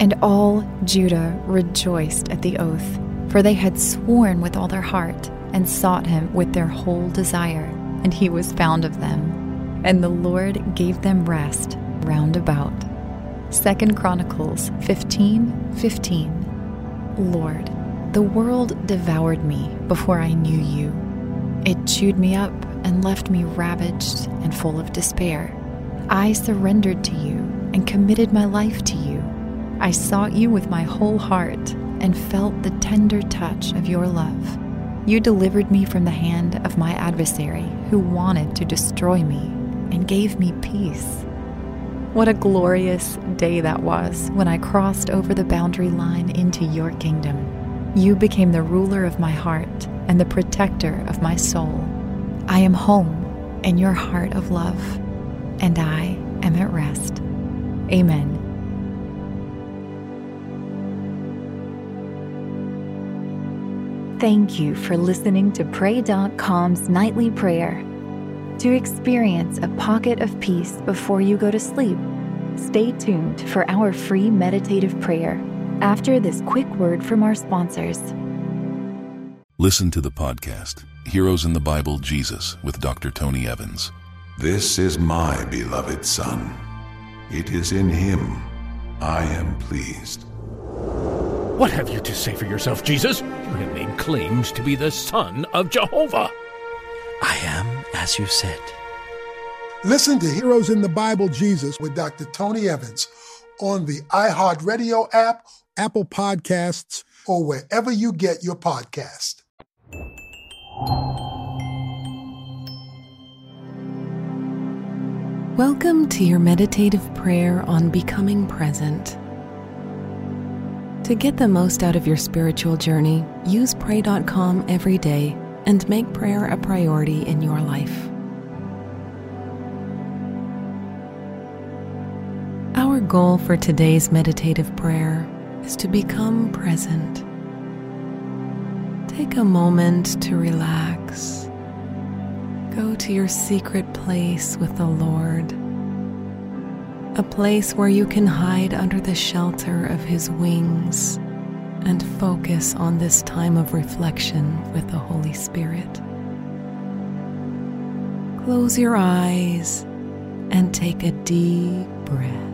And all Judah rejoiced at the oath, for they had sworn with all their heart and sought him with their whole desire, and he was found of them. And the Lord gave them rest round about. Second Chronicles 15 15. Lord, the world devoured me before I knew you. It chewed me up and left me ravaged and full of despair. I surrendered to you and committed my life to you. I sought you with my whole heart and felt the tender touch of your love. You delivered me from the hand of my adversary who wanted to destroy me and gave me peace. What a glorious day that was when I crossed over the boundary line into your kingdom. You became the ruler of my heart and the protector of my soul. I am home in your heart of love, and I am at rest. Amen. Thank you for listening to Pray.com's nightly prayer. To experience a pocket of peace before you go to sleep, stay tuned for our free meditative prayer after this quick word from our sponsors. Listen to the podcast, Heroes in the Bible Jesus, with Dr. Tony Evans. This is my beloved Son. It is in him I am pleased. What have you to say for yourself, Jesus? You have made claims to be the Son of Jehovah. I am as you said. Listen to Heroes in the Bible Jesus with Dr. Tony Evans on the iHeartRadio app, Apple Podcasts, or wherever you get your podcast. Welcome to your meditative prayer on becoming present. To get the most out of your spiritual journey, use Pray.com every day and make prayer a priority in your life. Our goal for today's meditative prayer is to become present. Take a moment to relax. Go to your secret place with the Lord a place where you can hide under the shelter of His wings and focus on this time of reflection with the Holy Spirit. Close your eyes and take a deep breath.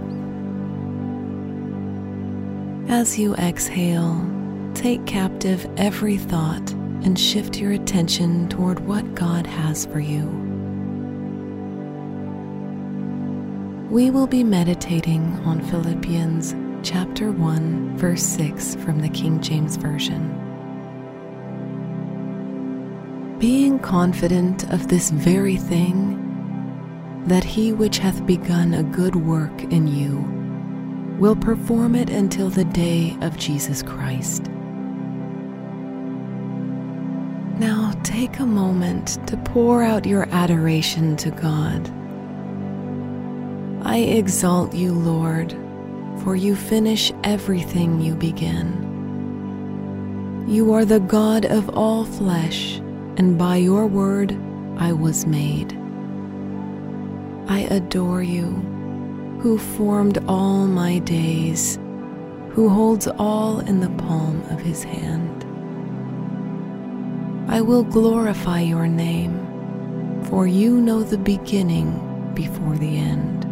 As you exhale, take captive every thought and shift your attention toward what God has for you. We will be meditating on Philippians chapter 1, verse 6 from the King James Version. Being confident of this very thing, that he which hath begun a good work in you will perform it until the day of Jesus Christ. Now take a moment to pour out your adoration to God I exalt you, Lord, for you finish everything you begin. You are the God of all flesh, and by your word I was made. I adore you, who formed all my days, who holds all in the palm of his hand. I will glorify your name, for you know the beginning before the end.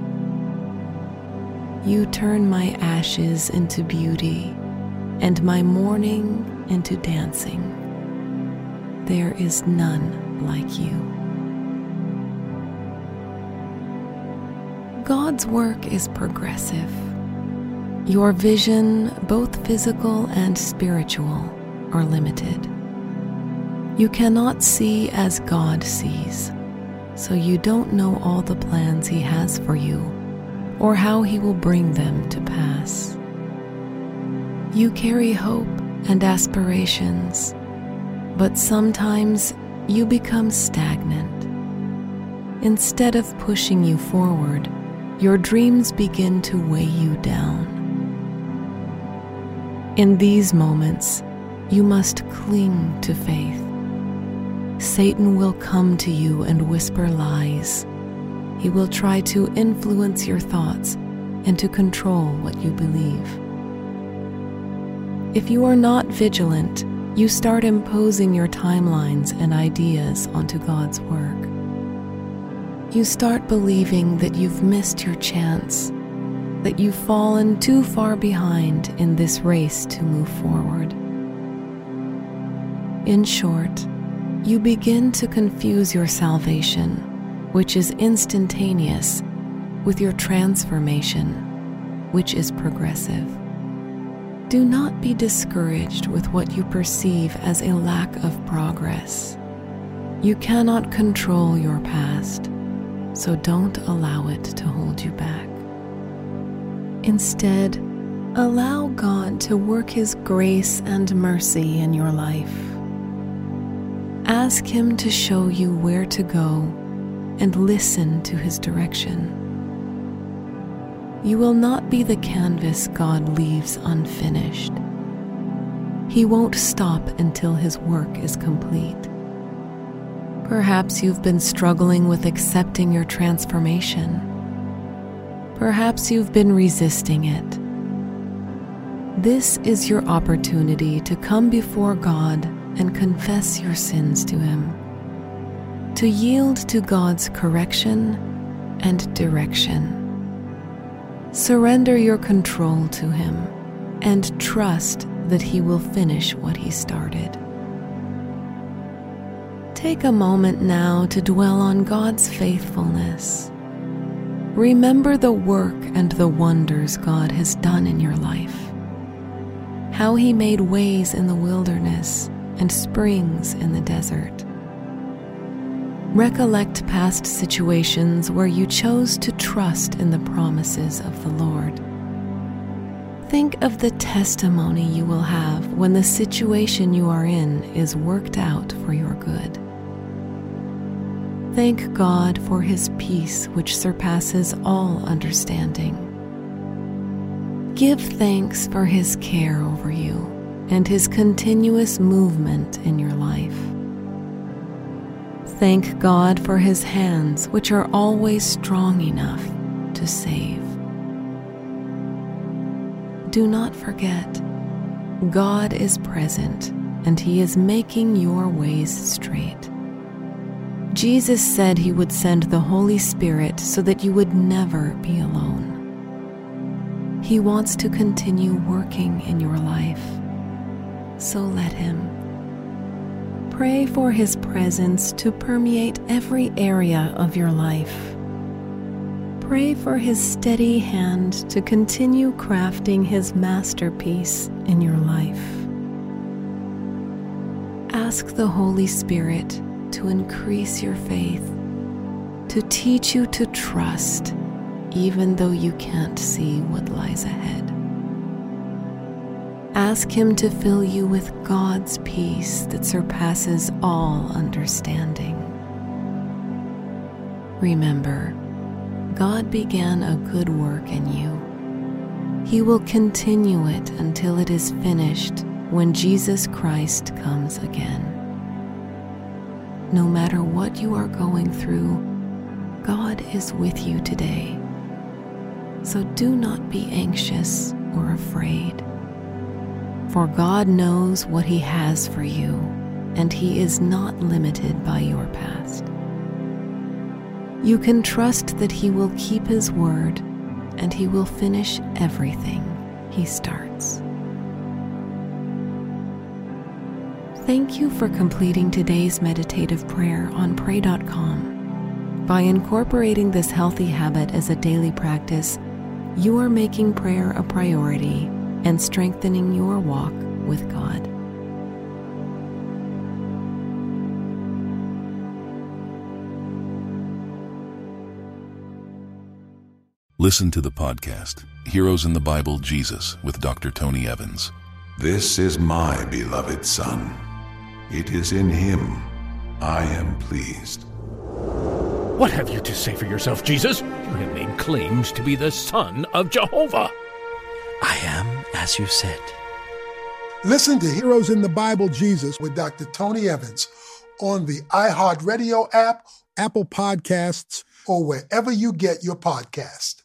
You turn my ashes into beauty and my mourning into dancing. There is none like you. God's work is progressive. Your vision, both physical and spiritual, are limited. You cannot see as God sees, so you don't know all the plans He has for you or how he will bring them to pass. You carry hope and aspirations, but sometimes you become stagnant. Instead of pushing you forward, your dreams begin to weigh you down. In these moments, you must cling to faith. Satan will come to you and whisper lies he will try to influence your thoughts and to control what you believe. If you are not vigilant, you start imposing your timelines and ideas onto God's work. You start believing that you've missed your chance, that you've fallen too far behind in this race to move forward. In short, you begin to confuse your salvation, which is instantaneous, with your transformation, which is progressive. Do not be discouraged with what you perceive as a lack of progress. You cannot control your past, so don't allow it to hold you back. Instead, allow God to work His grace and mercy in your life. Ask Him to show you where to go and listen to His direction. You will not be the canvas God leaves unfinished. He won't stop until His work is complete. Perhaps you've been struggling with accepting your transformation. Perhaps you've been resisting it. This is your opportunity to come before God and confess your sins to Him, to yield to God's correction and direction. Surrender your control to Him and trust that He will finish what He started. Take a moment now to dwell on God's faithfulness. Remember the work and the wonders God has done in your life. How He made ways in the wilderness and springs in the desert. Recollect past situations where you chose to trust in the promises of the Lord. Think of the testimony you will have when the situation you are in is worked out for your good. Thank God for His peace, which surpasses all understanding. Give thanks for His care over you and His continuous movement in your life. Thank God for His hands, which are always strong enough to save. Do not forget, God is present and He is making your ways straight. Jesus said He would send the Holy Spirit so that you would never be alone. He wants to continue working in your life, so let Him. Pray for His presence to permeate every area of your life. Pray for His steady hand to continue crafting His masterpiece in your life. Ask the Holy Spirit to increase your faith, to teach you to trust, even though you can't see what lies ahead. Ask Him to fill you with God's peace that surpasses all understanding. Remember, God began a good work in you. He will continue it until it is finished when Jesus Christ comes again. No matter what you are going through, God is with you today. So do not be anxious or afraid. For God knows what He has for you, and He is not limited by your past. You can trust that He will keep His word and He will finish everything He starts. Thank you for completing today's meditative prayer on Pray.com. By incorporating this healthy habit as a daily practice, you are making prayer a priority and strengthening your walk with God. Listen to the podcast, Heroes in the Bible Jesus, with Dr. Tony Evans. This is my beloved Son. It is in him I am pleased. What have you to say for yourself, Jesus? You have made claims to be the Son of Jehovah. I am as you said. Listen to Heroes in the Bible Jesus with Dr. Tony Evans on the iHeartRadio app, Apple Podcasts, or wherever you get your podcast.